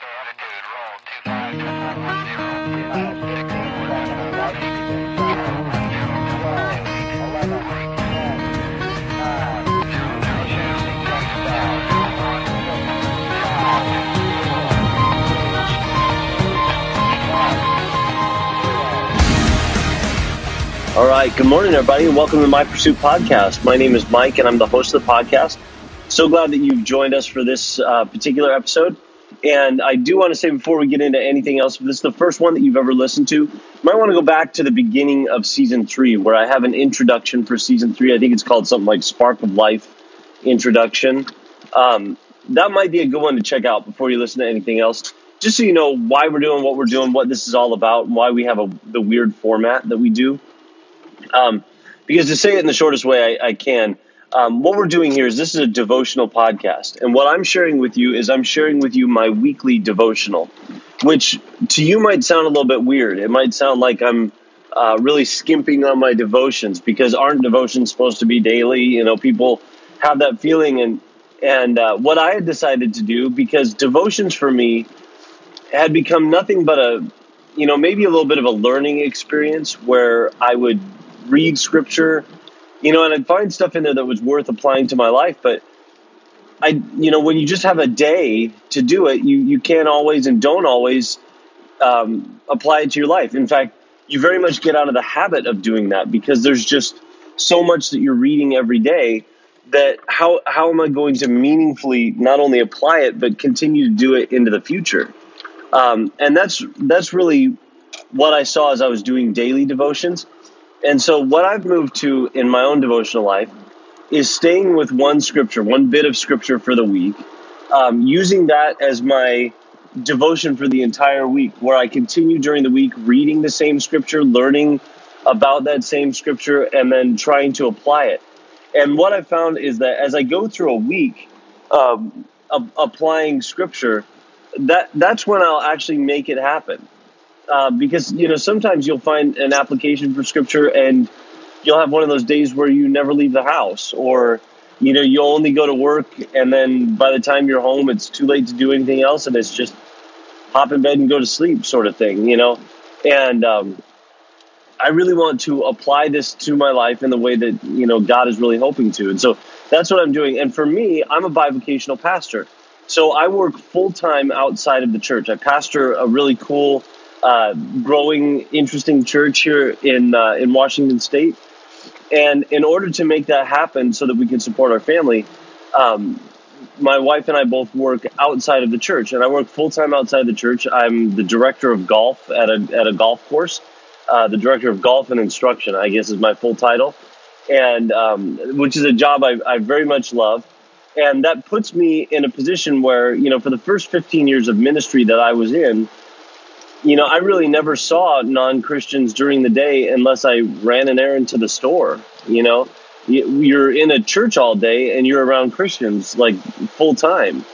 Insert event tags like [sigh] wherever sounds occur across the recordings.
All right. Good morning, everybody, and welcome to My Pursuit Podcast. My name is Mike, and I'm the host of the podcast. So glad that you've joined us for this uh, particular episode. And I do want to say before we get into anything else, this is the first one that you've ever listened to, you might want to go back to the beginning of season three, where I have an introduction for season three. I think it's called something like Spark of Life Introduction. Um, that might be a good one to check out before you listen to anything else. Just so you know why we're doing what we're doing, what this is all about, and why we have a, the weird format that we do. Um, because to say it in the shortest way I, I can, um, what we're doing here is this is a devotional podcast. And what I'm sharing with you is I'm sharing with you my weekly devotional, which to you might sound a little bit weird. It might sound like I'm uh, really skimping on my devotions because aren't devotions supposed to be daily? You know, people have that feeling. And, and uh, what I had decided to do, because devotions for me had become nothing but a, you know, maybe a little bit of a learning experience where I would read scripture, you know, and I'd find stuff in there that was worth applying to my life. But I, you know, when you just have a day to do it, you, you can't always and don't always um, apply it to your life. In fact, you very much get out of the habit of doing that because there's just so much that you're reading every day that how how am I going to meaningfully not only apply it but continue to do it into the future? Um, and that's that's really what I saw as I was doing daily devotions. And so, what I've moved to in my own devotional life is staying with one scripture, one bit of scripture for the week, um, using that as my devotion for the entire week, where I continue during the week reading the same scripture, learning about that same scripture, and then trying to apply it. And what I found is that as I go through a week um, of applying scripture, that that's when I'll actually make it happen. Uh, because you know sometimes you'll find an application for scripture and you'll have one of those days where you never leave the house or you know you only go to work and then by the time you're home it's too late to do anything else and it's just hop in bed and go to sleep sort of thing you know? And um, i really want to apply this to my life in the way that you know god is really hoping to. And so that's what i'm doing. And for me i'm a bivocational pastor. So i work full-time outside of the church. I pastor a really cool uh, growing, interesting church here in uh, in Washington State. And in order to make that happen, so that we can support our family, um, my wife and I both work outside of the church, and I work full time outside the church. I'm the director of golf at a at a golf course. Uh, the director of golf and instruction, I guess, is my full title, and um, which is a job I, I very much love. And that puts me in a position where, you know, for the first 15 years of ministry that I was in, you know, I really never saw non Christians during the day unless I ran an errand to the store. You know, you're in a church all day and you're around Christians like full time.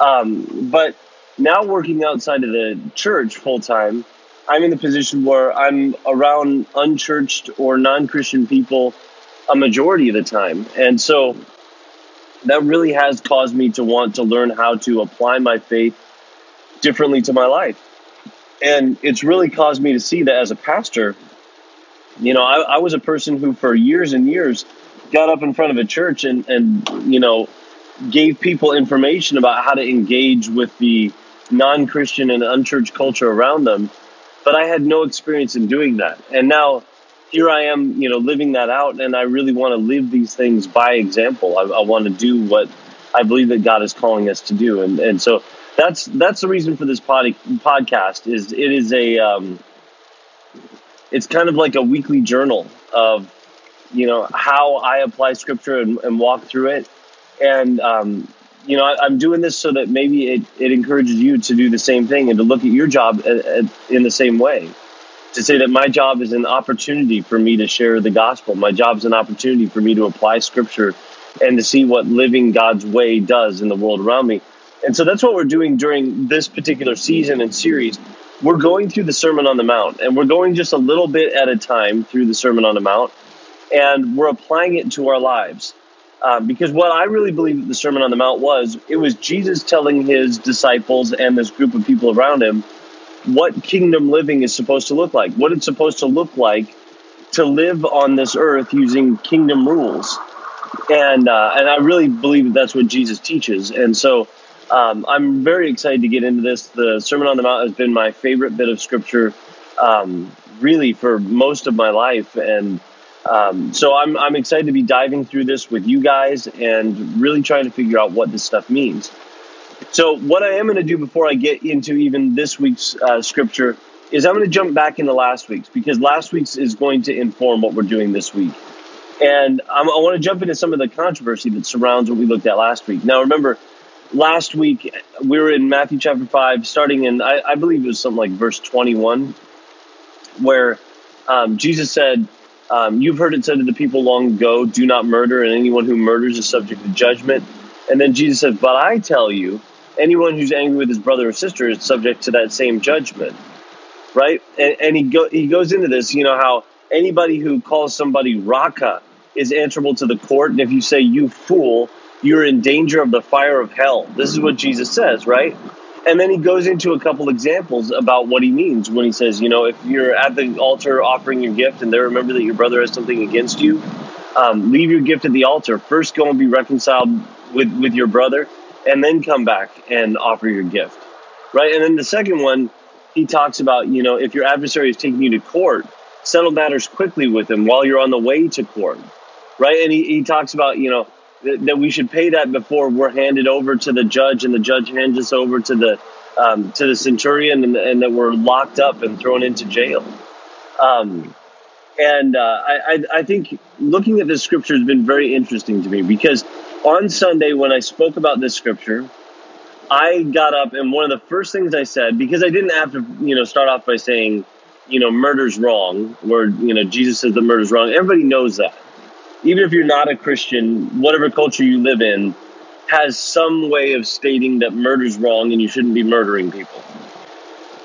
Um, but now working outside of the church full time, I'm in the position where I'm around unchurched or non Christian people a majority of the time. And so that really has caused me to want to learn how to apply my faith differently to my life and it's really caused me to see that as a pastor you know I, I, was a person who for years and years got up in front of a church and and you know gave people information about how to engage with the non-christian and unchurched culture around them. But i had no experience in doing that. And now here i am you know living that out and i really want to live these things by example. I, I want to do what i believe that god is calling us to do. And and so that's that's the reason for this pod, podcast is it is a um, it's kind of like a weekly journal of you know how I apply scripture and, and walk through it. And um, you know I, am doing this so that maybe it, it encourages you to do the same thing and to look at your job at, at, in the same way. To say that my job is an opportunity for me to share the gospel. My job is an opportunity for me to apply scripture and to see what living God's way does in the world around me and so that's what we're doing during this particular season and series. We're going through the Sermon on the Mount, and we're going just a little bit at a time through the Sermon on the Mount, and we're applying it to our lives. Um, because what I really believe the Sermon on the Mount was, it was Jesus telling his disciples and this group of people around him what kingdom living is supposed to look like, what it's supposed to look like to live on this earth using kingdom rules. And, uh, and I really believe that that's what Jesus teaches. And so um, I'm very excited to get into this. The Sermon on the Mount has been my favorite bit of scripture, um, really, for most of my life. And um, so I'm, I'm excited to be diving through this with you guys and really trying to figure out what this stuff means. So, what I am going to do before I get into even this week's uh, scripture is I'm going to jump back into last week's because last week's is going to inform what we're doing this week. And I'm, i want to jump into some of the controversy that surrounds what we looked at last week. Now, remember, last week we were in Matthew chapter 5, starting in, I, I believe it was something like verse 21, where um, Jesus said, um, You've heard it said to the people long ago, do not murder, and anyone who murders is subject to judgment. And then Jesus says, But I tell you, anyone who's angry with his brother or sister is subject to that same judgment. Right? And, and he, go, he goes into this, you know, how anybody who calls somebody Raca is answerable to the court. And if you say, You fool, you're in danger of the fire of hell. This is what Jesus says, right? And then he goes into a couple examples about what he means when he says, you know, if you're at the altar offering your gift and they remember that your brother has something against you, um, leave your gift at the altar. First, go and be reconciled with, with your brother, and then come back and offer your gift, right? And then the second one, he talks about, you know, if your adversary is taking you to court, settle matters quickly with him while you're on the way to court, right? And he, he talks about, you know, that, that we should pay that before we're handed over to the judge and the judge hands us over to the um, to the centurion and, and, that we're locked up and thrown into jail. Um, and uh, I, I, think looking at this scripture has been very interesting to me because on Sunday when I spoke about this scripture, I got up and one of the first things I said because I didn't have to you know start off by saying you know murder's wrong where you know Jesus says that murder's wrong. Everybody knows that even if you're not a Christian, whatever culture you live in has some way of stating that murder's wrong and you shouldn't be murdering people.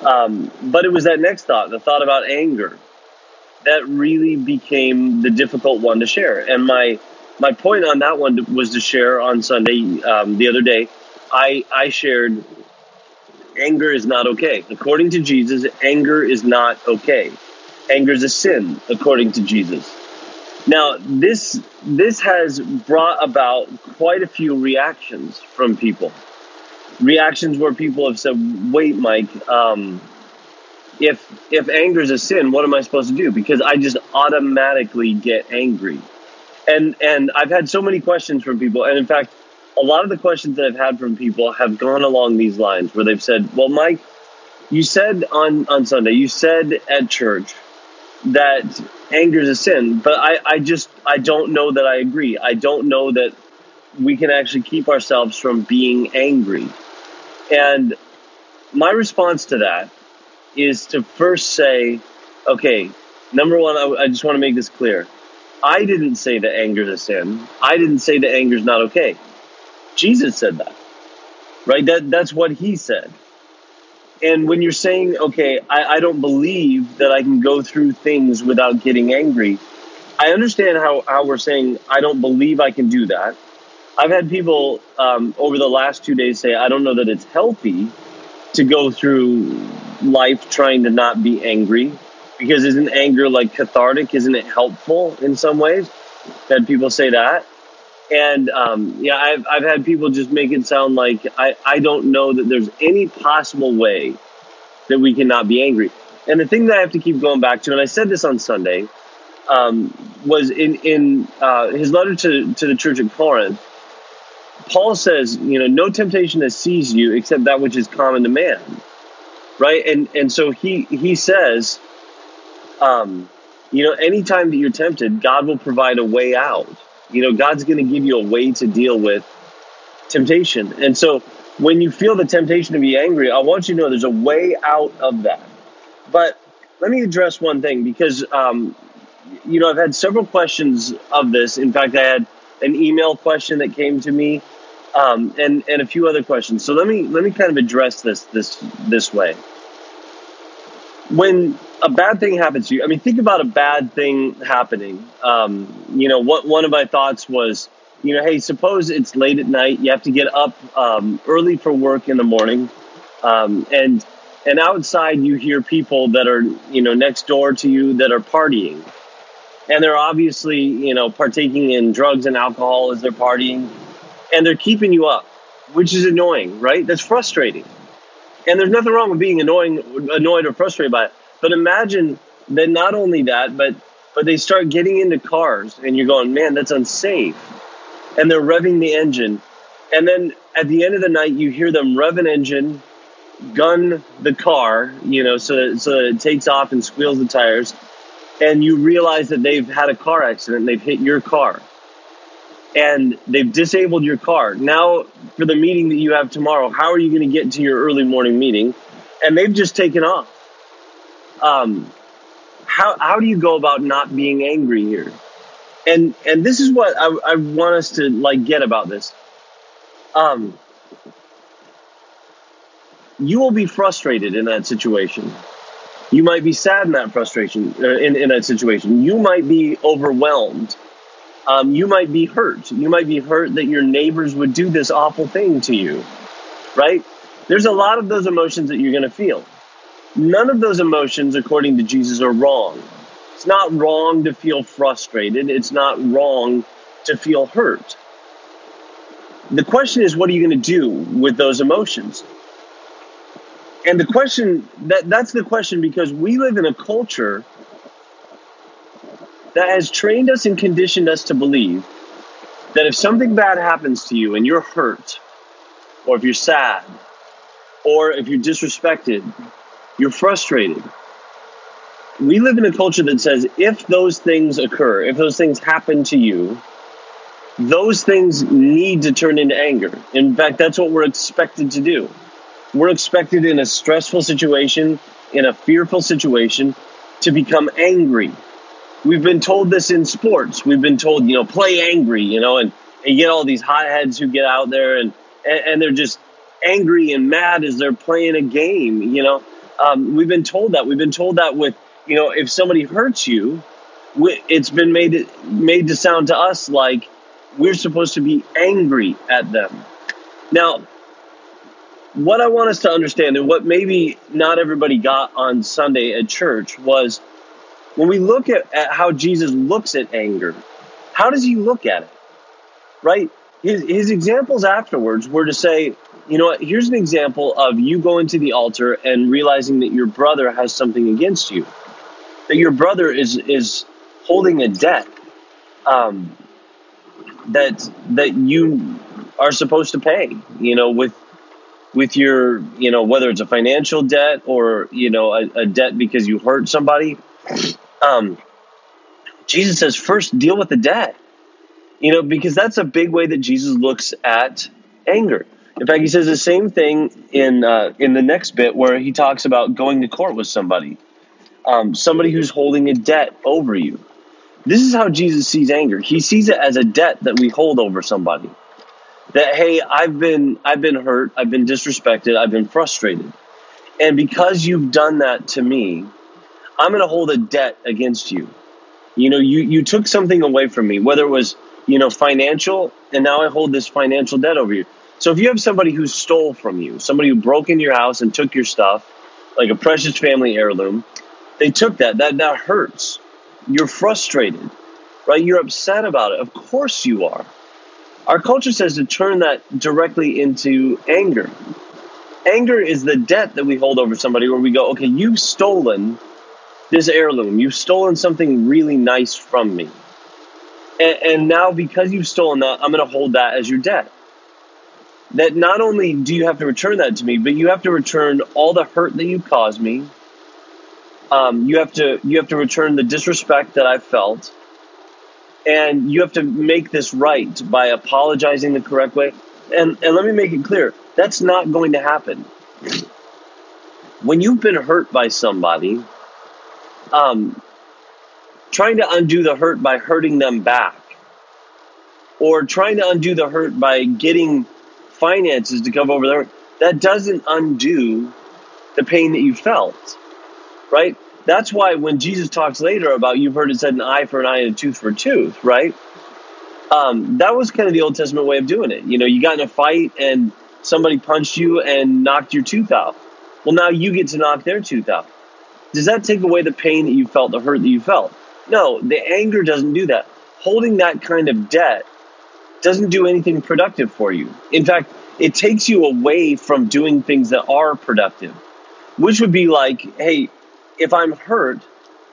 Um, but it was that next thought, the thought about anger, that really became the difficult one to share. And my my point on that one was to share on Sunday um, the other day. I I shared anger is not okay according to Jesus. Anger is not okay. Anger is a sin according to Jesus. Now, this this has brought about quite a few reactions from people. Reactions where people have said, "Wait, Mike, um, if if anger is a sin, what am I supposed to do? Because I just automatically get angry." And and I've had so many questions from people, and in fact, a lot of the questions that I've had from people have gone along these lines, where they've said, "Well, Mike, you said on on Sunday, you said at church." that anger is a sin, but I, I just I don't know that I agree. I don't know that we can actually keep ourselves from being angry. And my response to that is to first say, okay, number one, I, I just want to make this clear. I didn't say that anger is a sin. I didn't say that anger is not okay. Jesus said that, right? That that's what he said and when you're saying, okay, I, I don't believe that I can go through things without getting angry, I understand how, how we're saying, I don't believe I can do that. I've had people um, over the last two days say, I don't know that it's healthy to go through life trying to not be angry because isn't anger like cathartic? Isn't it helpful in some ways? Had people say that. And um, yeah, I've, I've had people just make it sound like I, I don't know that there's any possible way that we cannot be angry. And the thing that I have to keep going back to, and I said this on Sunday, um, was in in uh, his letter to to the church at Corinth. Paul says, you know, no temptation has seized you except that which is common to man, right? And and so he he says, um, you know, anytime that you're tempted, God will provide a way out. You know, God's going to give you a way to deal with temptation. And so when you feel the temptation to be angry, I want you to know there's a way out of that. But let me address one thing because, um, you know, I've had several questions of this. In fact, I had an email question that came to me, um, and and a few other questions. So let me let me kind of address this this this way. When a bad thing happens to you, I mean, think about a bad thing happening. Um, you know, what one of my thoughts was you know, hey, suppose it's late at night, you have to get up um, early for work in the morning, um, and and outside you hear people that are you know next door to you that are partying, and they're obviously you know partaking in drugs and alcohol as they're partying, and they're keeping you up, which is annoying, right? That's frustrating, and there's nothing wrong with being annoying, annoyed or frustrated by it. But imagine that not only that, but but they start getting into cars, and you're going, man, that's unsafe and they're revving the engine. And then at the end of the night, you hear them rev an engine, gun the car, you know, so that, so that it takes off and squeals the tires. And you realize that they've had a car accident, they've hit your car. And they've disabled your car. Now, for the meeting that you have tomorrow, how are you going to get to your early morning meeting? And they've just taken off. Um, how, how do you go about not being angry here? and and this is what I, I want us to like get about this. Um, you will be frustrated in that situation. You might be sad in that frustration uh, in, in that situation. You might be overwhelmed. Um, you might be hurt. You might be hurt that your neighbors would do this awful thing to you, right? There's a lot of those emotions that you're going to feel. None of those emotions, according to Jesus, are wrong. It's not wrong to feel frustrated. It's not wrong to feel hurt. The question is, what are you going to do with those emotions? And the question that that's the question because we live in a culture that has trained us and conditioned us to believe that if something bad happens to you and you're hurt, or if you're sad, or if you're disrespected, you're frustrated, we live in a culture that says if those things occur, if those things happen to you, those things need to turn into anger. In fact, that's what we're expected to do. We're expected in a stressful situation, in a fearful situation, to become angry. We've been told this in sports. We've been told, you know, play angry, you know, and, and you get all these hotheads who get out there and, and, and they're just angry and mad as they're playing a game, you know. Um, we've been told that. We've been told that with you know, if somebody hurts you, it's been made made to sound to us like we're supposed to be angry at them. Now, what I want us to understand, and what maybe not everybody got on Sunday at church, was when we look at, at how Jesus looks at anger, how does he look at it? Right? His, his examples afterwards were to say, you know what, here's an example of you going to the altar and realizing that your brother has something against you that your brother is is holding a debt um, that that you are supposed to pay. You know, with with your you know whether it's a financial debt or you know a, a debt because you hurt somebody. Um, Jesus says first deal with the debt. You know, because that's a big way that Jesus looks at anger. In fact, he says the same thing in uh, in the next bit where he talks about going to court with somebody um, somebody who's holding a debt over you. This is how Jesus sees anger. He sees it as a debt that we hold over somebody. That hey, I've been I've been hurt, I've been disrespected, I've been frustrated. And because you've done that to me, I'm going to hold a debt against you. You know, you you took something away from me, whether it was, you know, financial, and now I hold this financial debt over you. So if you have somebody who stole from you, somebody who broke into your house and took your stuff, like a precious family heirloom, they took that. That that hurts. You're frustrated, right? You're upset about it. Of course you are. Our culture says to turn that directly into anger. Anger is the debt that we hold over somebody where we go, okay, you've stolen this heirloom. You've stolen something really nice from me. And, and now, because you've stolen that, I'm going to hold that as your debt. That not only do you have to return that to me, but you have to return all the hurt that you caused me, um, you have to you have to return the disrespect that I felt, and you have to make this right by apologizing the correct way. And and let me make it clear, that's not going to happen. When you've been hurt by somebody, um, trying to undo the hurt by hurting them back, or trying to undo the hurt by getting finances to come over there, that doesn't undo the pain that you felt right? That's why when Jesus talks later about you've heard it said an eye for an eye and a tooth for a tooth, right? Um, that was kind of the Old Testament way of doing it. You know, you got in a fight and somebody punched you and knocked your tooth out. Well, now you get to knock their tooth out. Does that take away the pain that you felt, the hurt that you felt? No, the anger doesn't do that. Holding that kind of debt doesn't do anything productive for you. In fact, it takes you away from doing things that are productive, which would be like, hey, if I'm hurt,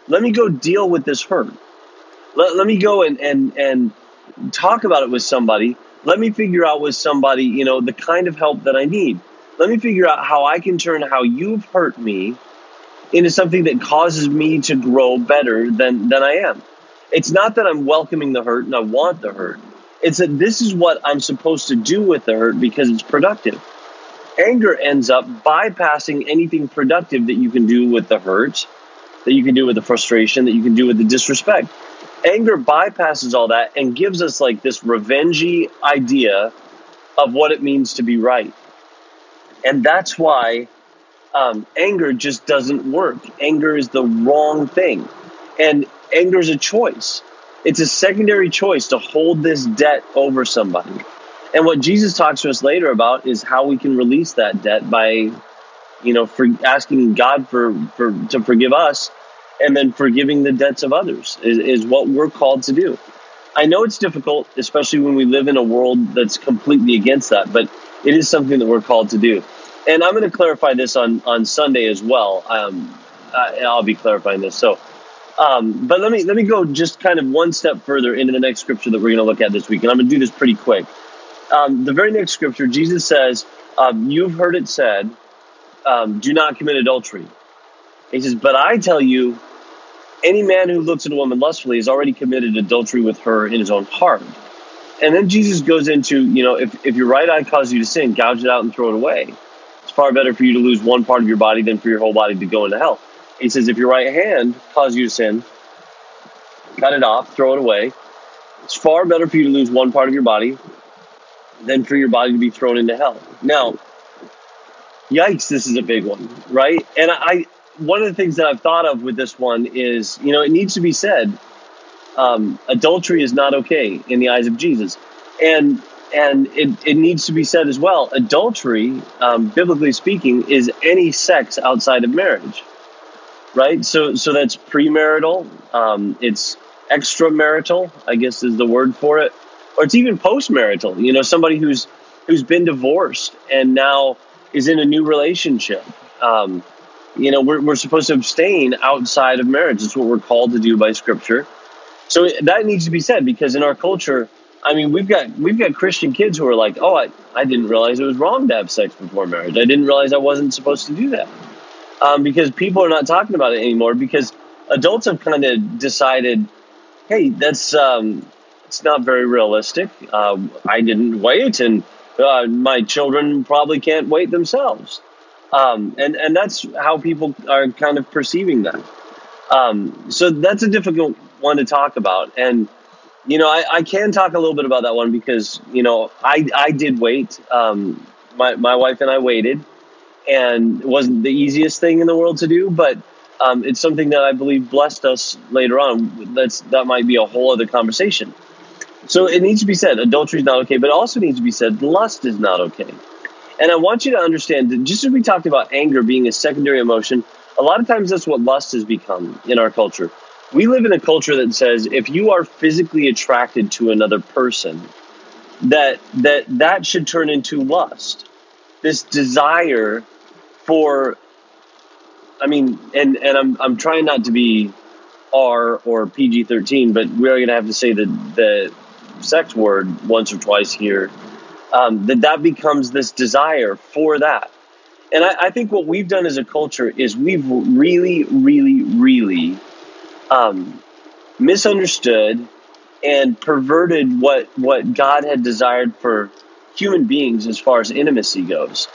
let me go deal with this hurt. Let, let me go and, and, and talk about it with somebody. Let me figure out with somebody, you know, the kind of help that I need. Let me figure out how I can turn how you've hurt me into something that causes me to grow better than, than I am. It's not that I'm welcoming the hurt and I want the hurt. It's that this is what I'm supposed to do with the hurt because it's productive. Anger ends up bypassing anything productive that you can do with the hurt, that you can do with the frustration, that you can do with the disrespect. Anger bypasses all that and gives us like this revengey idea of what it means to be right. And that's why um, anger just doesn't work. Anger is the wrong thing. And anger is a choice. It's a secondary choice to hold this debt over somebody. And what Jesus talks to us later about is how we can release that debt by, you know, for asking God for, for to forgive us and then forgiving the debts of others is, is what we're called to do. I know it's difficult, especially when we live in a world that's completely against that, but it is something that we're called to do. And I'm going to clarify this on, on Sunday as well. Um, I'll be clarifying this. So, um, but let me let me go just kind of one step further into the next scripture that we're going to look at this week, and I'm going to do this pretty quick. Um, the very next scripture, Jesus says, um, "You've heard it said, um, do not commit adultery." He says, "But I tell you, any man who looks at a woman lustfully has already committed adultery with her in his own heart." And then Jesus goes into, you know, if, if your right eye causes you to sin, gouge it out and throw it away. It's far better for you to lose one part of your body than for your whole body to go into hell. He says, if your right hand causes you to sin, cut it off, throw it away. It's far better for you to lose one part of your body than for your body to be thrown into hell. Now, yikes, this is a big one, right? And I, one of the things that I've thought of with this one is, you know, it needs to be said, um, adultery is not okay in the eyes of Jesus, and and it, it needs to be said as well. Adultery, um, biblically speaking, is any sex outside of marriage right? So so that's premarital. Um, it's extramarital, I guess is the word for it, or it's even postmarital. You know, somebody who's who's been divorced and now is in a new relationship. Um, you know, we're, we're supposed to abstain outside of marriage. It's what we're called to do by Scripture. So that needs to be said because in our culture, I mean, we've got we've got Christian kids who are like, "Oh, I, I didn't realize it was wrong to have sex before marriage. I didn't realize I wasn't supposed to do that." um, because people are not talking about it anymore because adults have kind of decided, hey, that's um, it's not very realistic. Uh, I didn't wait, and uh, my children probably can't wait themselves. Um, and and that's how people are kind of perceiving that. Um, so that's a difficult one to talk about, and you know I, I can talk a little bit about that one because you know I I did wait. Um, my my wife and I waited, and it wasn't the easiest thing in the world to do, but um, it's something that I believe blessed us later on. That's that might be a whole other conversation. So it needs to be said, adultery is not okay, but it also needs to be said, lust is not okay. And I want you to understand that just as we talked about anger being a secondary emotion, a lot of times that's what lust has become in our culture. We live in a culture that says if you are physically attracted to another person, that that that should turn into lust. This desire for I mean, and and I'm I'm trying not to be R or PG thirteen, but we're going to have to say the the sex word once or twice here. Um, that that becomes this desire for that, and I, I, think what we've done as a culture is we've really, really, really um, misunderstood and perverted what what God had desired for human beings as far as intimacy goes.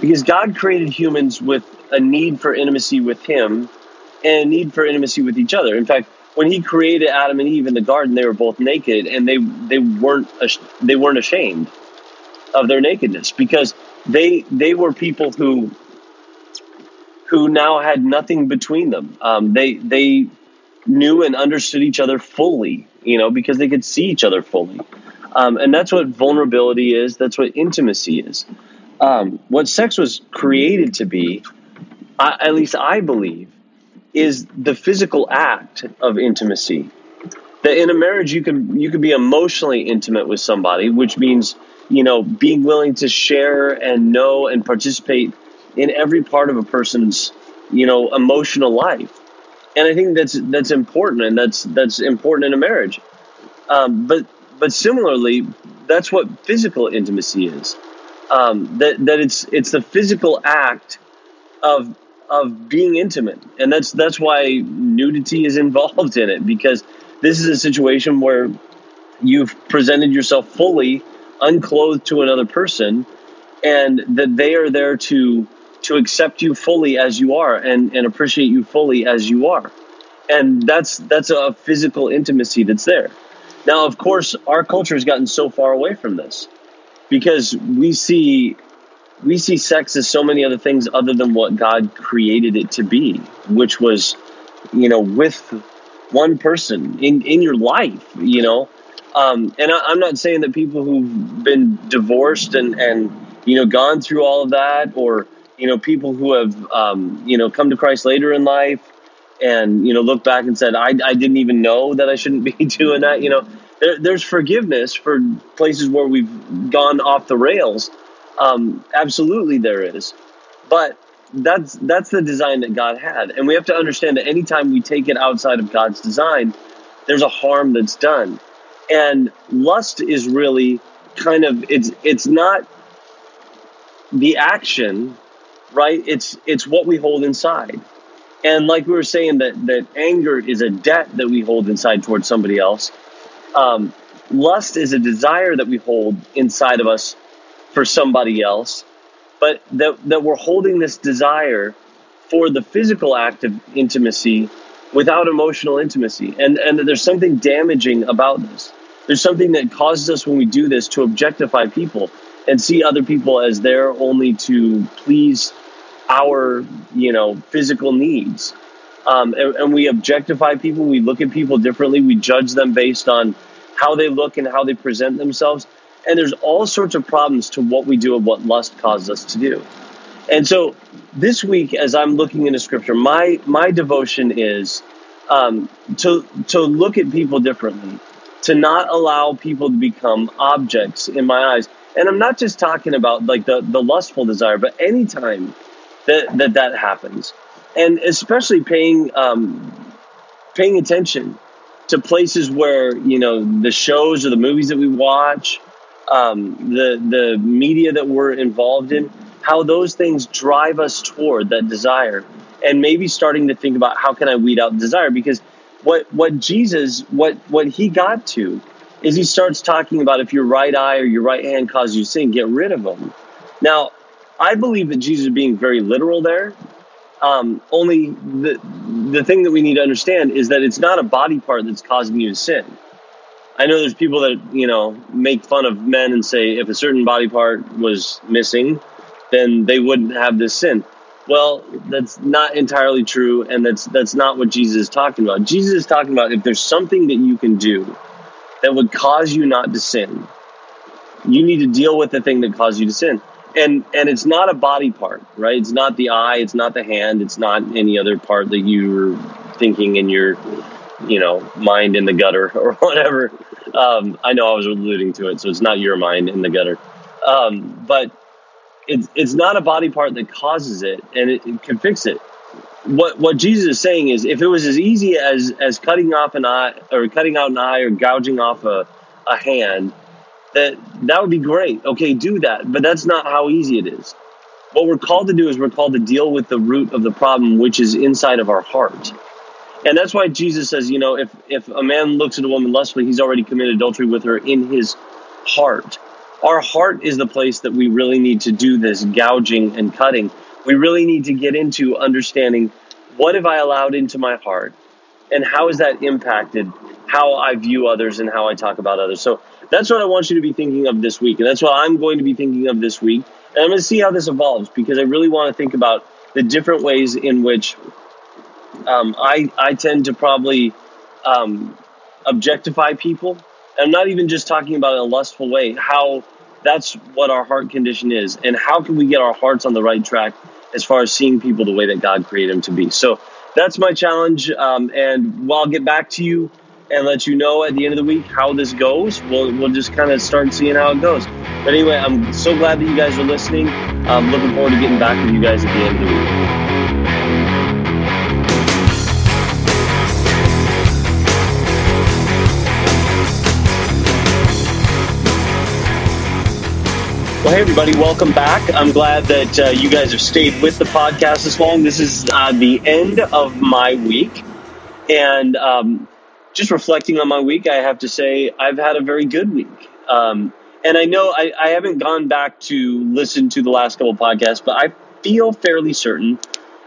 Because God created humans with a need for intimacy with Him and a need for intimacy with each other. In fact, when He created Adam and Eve in the garden, they were both naked, and they they weren't they weren't ashamed of their nakedness because they they were people who who now had nothing between them. Um, they they knew and understood each other fully, you know, because they could see each other fully. Um, and that's what vulnerability is. That's what intimacy is. Um, what sex was created to be, I, at least I believe, is the physical act of intimacy. That in a marriage you can you can be emotionally intimate with somebody, which means you know being willing to share and know and participate in every part of a person's you know emotional life. And I think that's that's important, and that's that's important in a marriage. Um, but but similarly, that's what physical intimacy is. Um, that that it's it's the physical act of of being intimate, and that's that's why nudity is [laughs] involved in it because this is a situation where you've presented yourself fully unclothed to another person, and that they are there to to accept you fully as you are and and appreciate you fully as you are, and that's that's a physical intimacy that's there. Now, of course, our culture has gotten so far away from this because we see we see sex as so many other things other than what God created it to be, which was, you know, with one person in, in your life, you know. Um, and I, am not saying that people who've been divorced and, and, you know, gone through all of that, or, you know, people who have, um, you know, come to Christ later in life and, you know, look back and said, I, I didn't even know that I shouldn't be [laughs] doing that, you know. There, there's forgiveness for places where we've gone off the rails. Um, absolutely, there is, but that's that's the design that God had, and we have to understand that anytime we take it outside of God's design, there's a harm that's done, and lust is really kind of it's it's not the action, right? It's it's what we hold inside. And like we were saying, that, that anger is a debt that we hold inside towards somebody else. Um, lust is a desire that we hold inside of us for somebody else, but that, that we're holding this desire for the physical act of intimacy without emotional intimacy. And, and that there's something damaging about this. There's something that causes us when we do this to objectify people and see other people as there only to please our, you know, physical needs. Um, and, and we objectify people. We look at people differently. We judge them based on how they look and how they present themselves. And there's all sorts of problems to what we do and what lust causes us to do. And so this week, as I'm looking into scripture, my, my devotion is um, to, to look at people differently, to not allow people to become objects in my eyes. And I'm not just talking about like the, the lustful desire, but anytime that, that that happens, and especially paying, um, paying attention to places where, you know, the shows or the movies that we watch, um, the the media that we're involved in, how those things drive us toward that desire, and maybe starting to think about how can I weed out desire? Because what what Jesus what what he got to is he starts talking about if your right eye or your right hand causes you sin, get rid of them. Now, I believe that Jesus is being very literal there. Um, only the the thing that we need to understand is that it's not a body part that's causing you to sin. I know there's people that you know make fun of men and say if a certain body part was missing, then they wouldn't have this sin. Well, that's not entirely true, and that's that's not what Jesus is talking about. Jesus is talking about if there's something that you can do that would cause you not to sin, you need to deal with the thing that caused you to sin. And and it's not a body part, right? It's not the eye, it's not the hand, it's not any other part that you're thinking in your you know, mind in the gutter [laughs] or whatever. Um, I know I was alluding to it, so it's not your mind in the gutter. Um, but it's, it's not a body part that causes it, and it, it can fix it. What what Jesus is saying is, if it was as easy as as cutting off an eye or cutting out an eye or gouging off a, a hand, that that would be great. Okay, do that, but that's not how easy it is. What we're called to do is we're called to deal with the root of the problem, which is inside of our heart. And that's why Jesus says, you know, if, if a man looks at a woman lustfully, he's already committed adultery with her in his heart. Our heart is the place that we really need to do this gouging and cutting. We really need to get into understanding what have I allowed into my heart and how has that impacted how I view others and how I talk about others. So that's what I want you to be thinking of this week. And that's what I'm going to be thinking of this week. And I'm going to see how this evolves because I really want to think about the different ways in which um, I I tend to probably um, objectify people. I'm not even just talking about in a lustful way. How that's what our heart condition is, and how can we get our hearts on the right track as far as seeing people the way that God created them to be? So that's my challenge, um, and I'll get back to you and let you know at the end of the week how this goes. We'll, we'll just kind of start seeing how it goes. But anyway, I'm so glad that you guys are listening. I'm looking forward to getting back with you guys at the end of the week. Well, hey, everybody, welcome back. I'm glad that uh, you guys have stayed with the podcast this long. This is uh, the end of my week. And um, just reflecting on my week, I have to say I've had a very good week. Um, and I know I, I, haven't gone back to listen to the last couple podcasts, but I feel fairly certain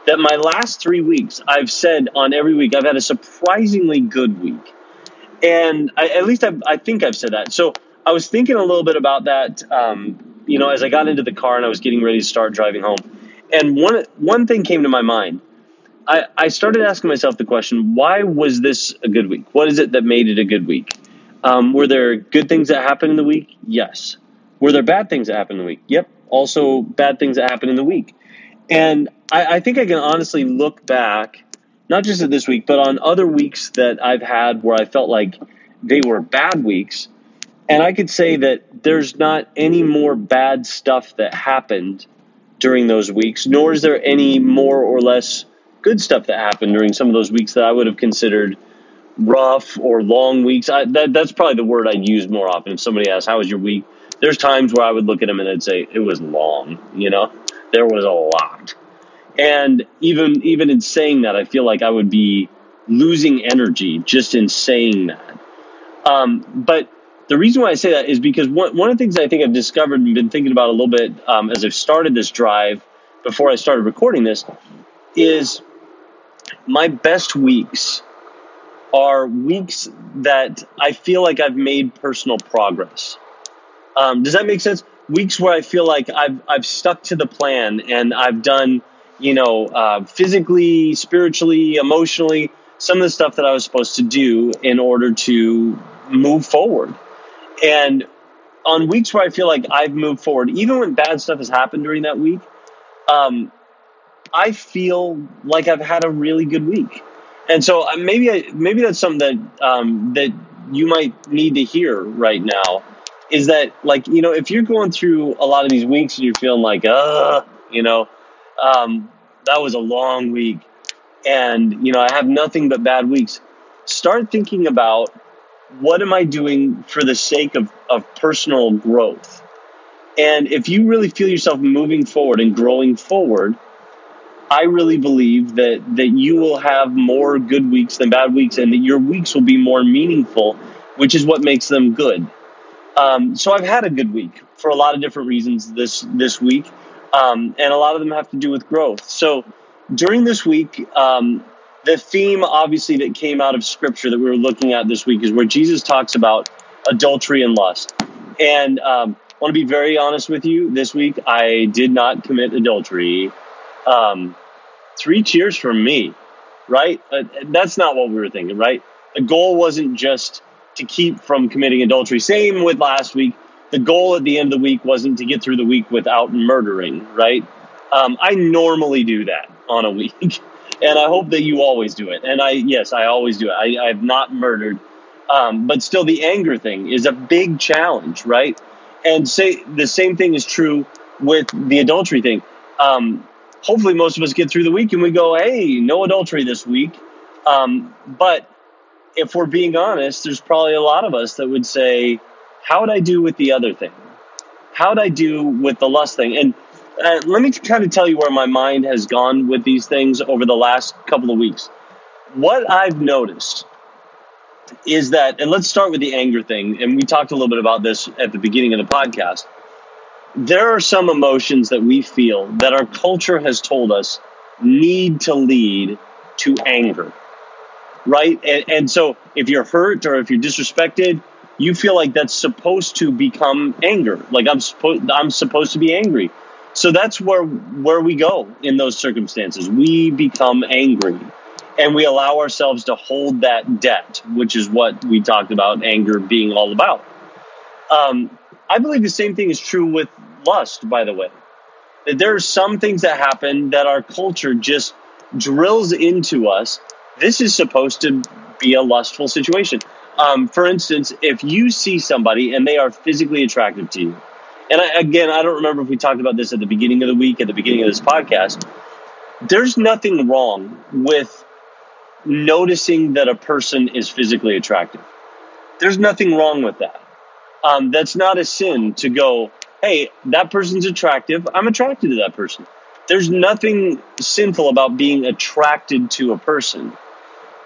that my last three weeks, I've said on every week, I've had a surprisingly good week. And I, at least I've, i think I've said that. So I was thinking a little bit about that. Um, you know, as I got into the car and I was getting ready to start driving home. And one one thing came to my mind. I, I started asking myself the question, why was this a good week? What is it that made it a good week? Um, were there good things that happened in the week? Yes. Were there bad things that happened in the week? Yep. Also, bad things that happened in the week. And I, I think I can honestly look back, not just at this week, but on other weeks that I've had where I felt like they were bad weeks and I could say that there's not any more bad stuff that happened during those weeks, nor is there any more or less good stuff that happened during some of those weeks that I would have considered rough or long weeks. I, that, that's probably the word I'd use more often. If somebody asks, How was your week? There's times where I would look at them and I'd say, It was long, you know? There was a lot. And even even in saying that, I feel like I would be losing energy just in saying that. Um, but the reason why I say that is because one, one of the things I think I've discovered and been thinking about a little bit um, as I've started this drive before I started recording this is my best weeks are weeks that I feel like I've made personal progress. Um, does that make sense? Weeks where I feel like I've I've stuck to the plan and I've done, you know, uh, physically, spiritually, emotionally, some of the stuff that I was supposed to do in order to move forward. And on weeks where I feel like I've moved forward, even when bad stuff has happened during that week, um, I feel like I've had a really good week. And so uh, maybe I, maybe that's something that um, that you might need to hear right now is that like you know if you're going through a lot of these weeks and you're feeling like uh you know um, that was a long week and you know I have nothing but bad weeks start thinking about what am I doing for the sake of, of personal growth? And if you really feel yourself moving forward and growing forward, I really believe that that you will have more good weeks than bad weeks, and that your weeks will be more meaningful, which is what makes them good. Um, so I've had a good week for a lot of different reasons this this week, um, and a lot of them have to do with growth. So during this week, um, the theme, obviously, that came out of scripture that we were looking at this week is where Jesus talks about adultery and lust. And um, I want to be very honest with you. This week, I did not commit adultery. Um, three cheers from me, right? Uh, that's not what we were thinking, right? The goal wasn't just to keep from committing adultery. Same with last week. The goal at the end of the week wasn't to get through the week without murdering, right? Um, I normally do that on a week. [laughs] and I hope that you always do it. And I, yes, I always do it. I, I have not murdered, um, but still, the anger thing is a big challenge, right? And say the same thing is true with the adultery thing. Um, hopefully, most of us get through the week and we go, "Hey, no adultery this week." Um, but if we're being honest, there's probably a lot of us that would say, "How would I do with the other thing? How would I do with the lust thing?" And uh, let me kind of tell you where my mind has gone with these things over the last couple of weeks. What I've noticed is that, and let's start with the anger thing, and we talked a little bit about this at the beginning of the podcast. There are some emotions that we feel that our culture has told us need to lead to anger, right? And, and so if you're hurt or if you're disrespected, you feel like that's supposed to become anger. Like I'm supposed, I'm supposed to be angry. So that's where where we go in those circumstances. We become angry. and we allow ourselves to hold that debt, which is what we talked about anger being all about. Um, I believe the same thing is true with lust, by the way. That there are some things that happen that our culture just drills into us. This is supposed to be a lustful situation. Um, for instance, if you see somebody and they are physically attractive to you, and I, again, I don't remember if we talked about this at the beginning of the week, at the beginning of this podcast. There's nothing wrong with noticing that a person is physically attractive. There's nothing wrong with that. Um, that's not a sin to go, hey, that person's attractive. I'm attracted to that person. There's nothing sinful about being attracted to a person.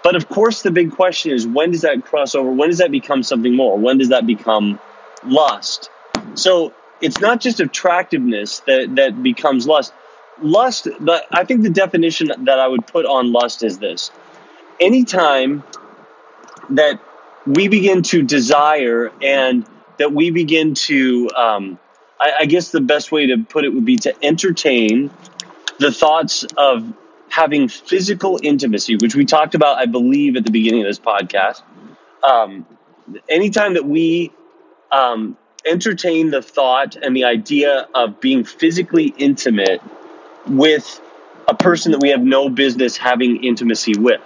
But of course, the big question is when does that cross over? When does that become something more? When does that become lust? So it's not just attractiveness that, that becomes lust. Lust, the, I think the definition that I would put on lust is this anytime that we begin to desire and that we begin to, um, I, I guess the best way to put it would be to entertain the thoughts of having physical intimacy, which we talked about, I believe, at the beginning of this podcast. Um, anytime that we um, entertain the thought and the idea of being physically intimate with a person that we have no business having intimacy with,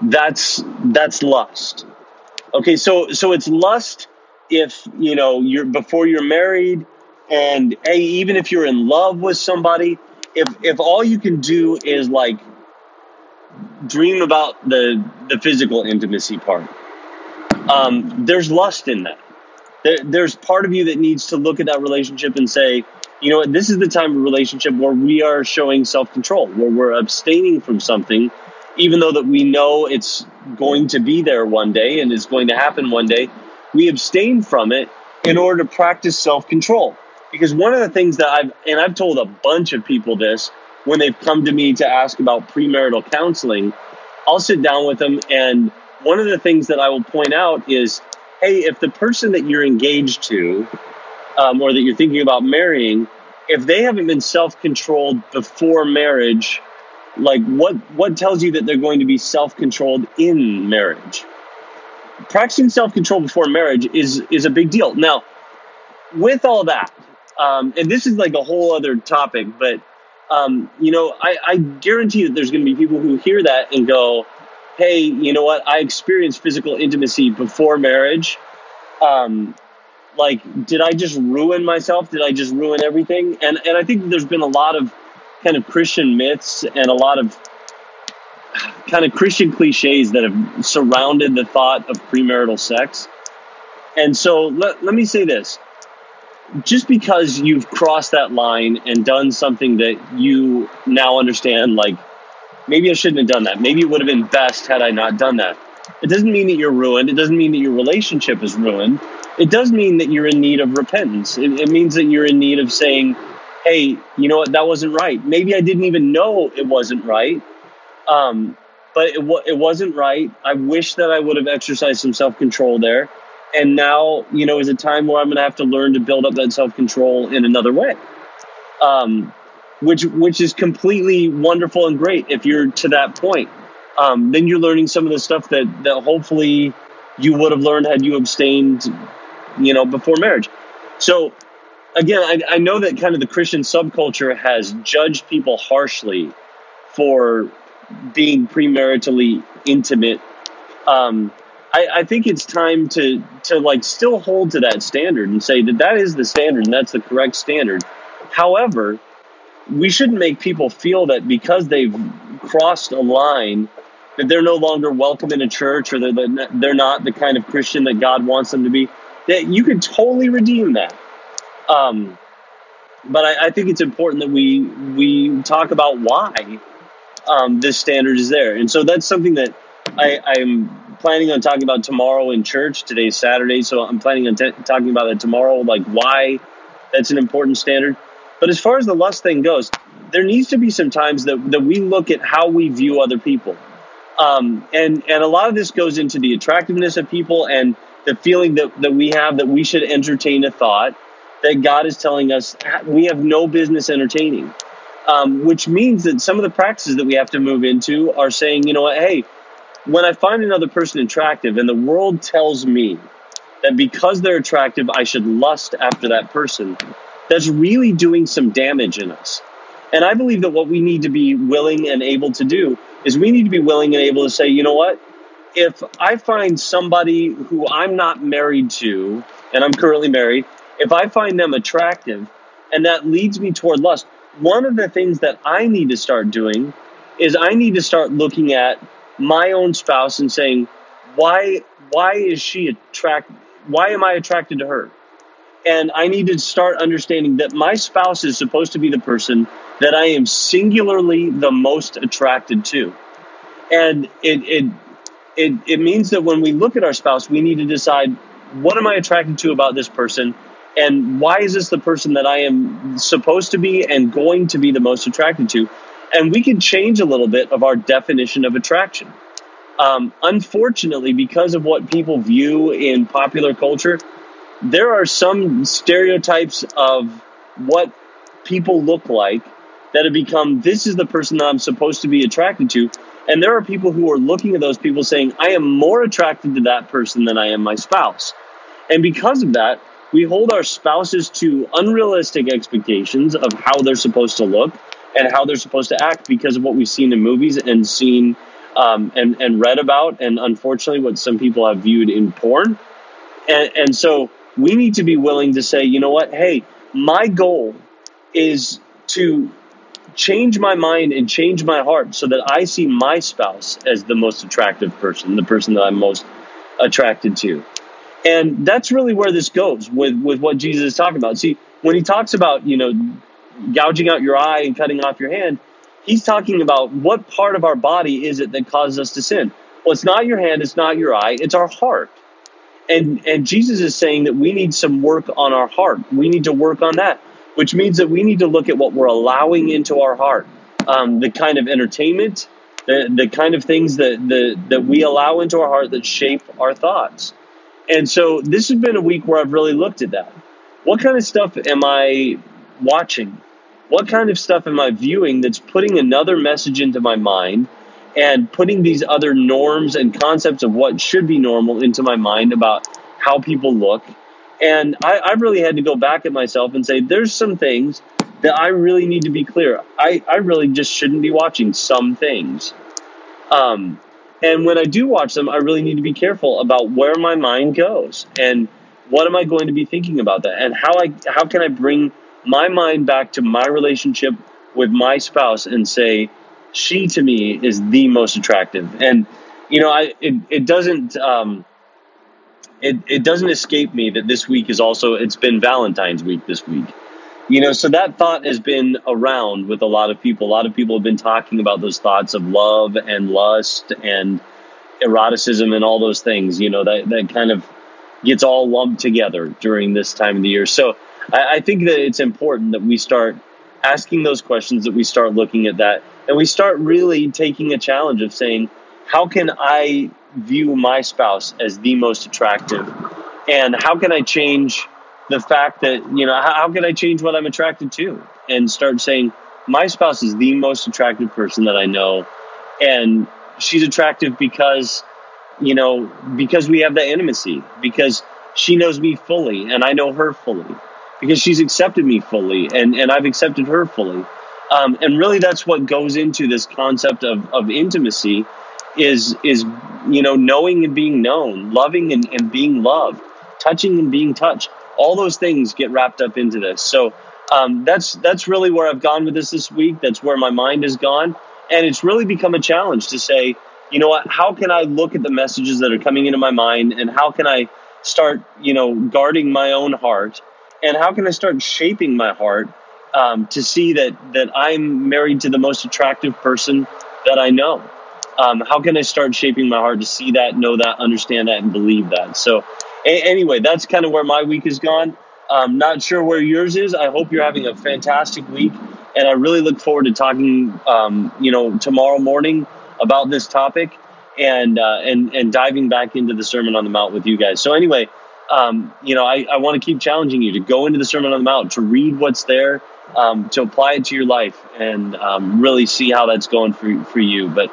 that's that's lust. Okay, so so it's lust if you know you're before you're married, and hey, even if you're in love with somebody, if if all you can do is like dream about the the physical intimacy part, um, there's lust in that. There, there's part of you that needs to look at that relationship and say, you know what, this is the time of relationship where we are showing self control, where we're abstaining from something, even though that we know it's going to be there one day and it's going to happen one day. We abstain from it in order to practice self control. Because one of the things that I've, and I've told a bunch of people this when they've come to me to ask about premarital counseling, I'll sit down with them. And one of the things that I will point out is hey, if the person that you're engaged to um, or that you're thinking about marrying, if they haven't been self controlled before marriage, like what, what tells you that they're going to be self controlled in marriage? Practicing self control before marriage is, is a big deal. Now, with all that, um, and this is like a whole other topic, but um, you know, I, I guarantee that there's going to be people who hear that and go, "Hey, you know what? I experienced physical intimacy before marriage. Um, like, did I just ruin myself? Did I just ruin everything?" And and I think there's been a lot of kind of Christian myths and a lot of kind of Christian cliches that have surrounded the thought of premarital sex. And so let, let me say this just because you've crossed that line and done something that you now understand, like maybe I shouldn't have done that. Maybe it would have been best had I not done that. It doesn't mean that you're ruined. It doesn't mean that your relationship is ruined. It does mean that you're in need of repentance. It, it means that you're in need of saying, hey, you know what, that wasn't right. Maybe I didn't even know it wasn't right. Um, but it, it wasn't right. I wish that I would have exercised some self control there and now you know is a time where I'm going to have to learn to build up that self control in another way, um, which which is completely wonderful and great if you're to that point. Um, then you're learning some of the stuff that that hopefully you would have learned had you abstained, you know, before marriage. So again, I, I know that kind of the Christian subculture has judged people harshly for being premaritally intimate. Um, I, I, think it's time to to like still hold to that standard and say that that is the standard and that's the correct standard. However, we shouldn't make people feel that because they've crossed a line that they're no longer welcome in a church or that they're not the kind of Christian that God wants them to be. That you can totally redeem that. Um, but I, I, think it's important that we we talk about why um, this standard is there, and so that's something that I, I'm planning on talking about tomorrow in church. Today's Saturday, so I'm planning on t- talking about it tomorrow, like why that's an important standard. But as far as the lust thing goes, there needs to be some times that, that we look at how we view other people. Um, and, and a lot of this goes into the attractiveness of people and the feeling that, that we have that we should entertain a thought that God is telling us we have no business entertaining. Um, which means that some of the practices that we have to move into are saying, you know what, hey, when I find another person attractive and the world tells me that because they're attractive, I should lust after that person, that's really doing some damage in us. And I believe that what we need to be willing and able to do is we need to be willing and able to say, you know what? If I find somebody who I'm not married to, and I'm currently married, if I find them attractive and that leads me toward lust, one of the things that I need to start doing is I need to start looking at my own spouse and saying, why why is she attract why am I attracted to her? And I need to start understanding that my spouse is supposed to be the person that I am singularly the most attracted to. And it it it, it means that when we look at our spouse, we need to decide what am I attracted to about this person and why is this the person that I am supposed to be and going to be the most attracted to? And we can change a little bit of our definition of attraction. Um, unfortunately, because of what people view in popular culture, there are some stereotypes of what people look like that have become this is the person that I'm supposed to be attracted to. And there are people who are looking at those people saying, I am more attracted to that person than I am my spouse. And because of that, we hold our spouses to unrealistic expectations of how they're supposed to look and how they're supposed to act because of what we've seen in movies and seen um, and, and read about, and unfortunately, what some people have viewed in porn. And, and so we need to be willing to say, you know what? Hey, my goal is to change my mind and change my heart so that I see my spouse as the most attractive person, the person that I'm most attracted to. And that's really where this goes with, with what Jesus is talking about. See, when he talks about, you know, gouging out your eye and cutting off your hand, he's talking about what part of our body is it that causes us to sin. Well, it's not your hand, it's not your eye, it's our heart. And and Jesus is saying that we need some work on our heart. We need to work on that, which means that we need to look at what we're allowing into our heart, um, the kind of entertainment, the the kind of things that the that we allow into our heart that shape our thoughts. And so this has been a week where I've really looked at that. What kind of stuff am I watching? What kind of stuff am I viewing that's putting another message into my mind and putting these other norms and concepts of what should be normal into my mind about how people look? And I, I really had to go back at myself and say, there's some things that I really need to be clear. I, I really just shouldn't be watching some things. Um, and when I do watch them, I really need to be careful about where my mind goes and what am I going to be thinking about that? And how I how can I bring my mind back to my relationship with my spouse and say she to me is the most attractive. And you know I it, it doesn't um, it, it doesn't escape me that this week is also it's been Valentine's week this week you know, so that thought has been around with a lot of people. A lot of people have been talking about those thoughts of love and lust and eroticism and all those things, you know, that, that kind of gets all lumped together during this time of the year. So I, I think that it's important that we start asking those questions, that we start looking at that, and we start really taking a challenge of saying, how can I view my spouse as the most attractive? And how can I change the fact that you know how, how can I change what I'm attracted to? And start saying my spouse is the most attractive person that I know, and she's attractive because you know because we have that intimacy because she knows me fully and I know her fully because she's accepted me fully and and I've accepted her fully. Um, and really that's what goes into this concept of, of intimacy is is you know knowing and being known loving and, and being loved touching and being touched all those things get wrapped up into this. So um, that's that's really where I've gone with this this week. That's where my mind has gone, and it's really become a challenge to say, you know what? How can I look at the messages that are coming into my mind, and how can I start, you know, guarding my own heart, and how can I start shaping my heart um, to see that that I'm married to the most attractive person that I know. Um, how can I start shaping my heart to see that, know that, understand that, and believe that? So a- anyway, that's kind of where my week has gone. I'm not sure where yours is. I hope you're having a fantastic week, and I really look forward to talking, um, you know, tomorrow morning about this topic and uh, and and diving back into the Sermon on the Mount with you guys. So anyway, um, you know, I, I want to keep challenging you to go into the Sermon on the Mount, to read what's there, um, to apply it to your life and um, really see how that's going for, for you. But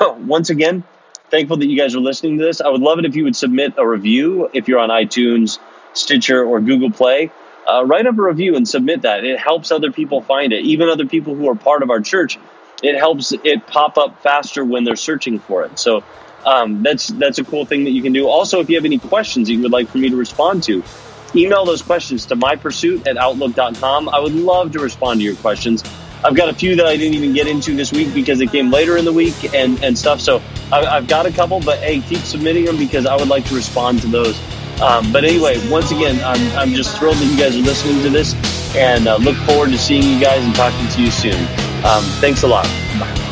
[coughs] once again, thankful that you guys are listening to this. I would love it if you would submit a review if you're on iTunes, Stitcher, or Google Play. Uh, write up a review and submit that. It helps other people find it, even other people who are part of our church. It helps it pop up faster when they're searching for it. So um, that's that's a cool thing that you can do. Also, if you have any questions you would like for me to respond to, email those questions to mypursuit at outlook.com. I would love to respond to your questions. I've got a few that I didn't even get into this week because it came later in the week and, and stuff. So I, have got a couple, but hey, keep submitting them because I would like to respond to those. Um, but anyway, once again, I'm, I'm just thrilled that you guys are listening to this and uh, look forward to seeing you guys and talking to you soon. Um, thanks a lot. Bye.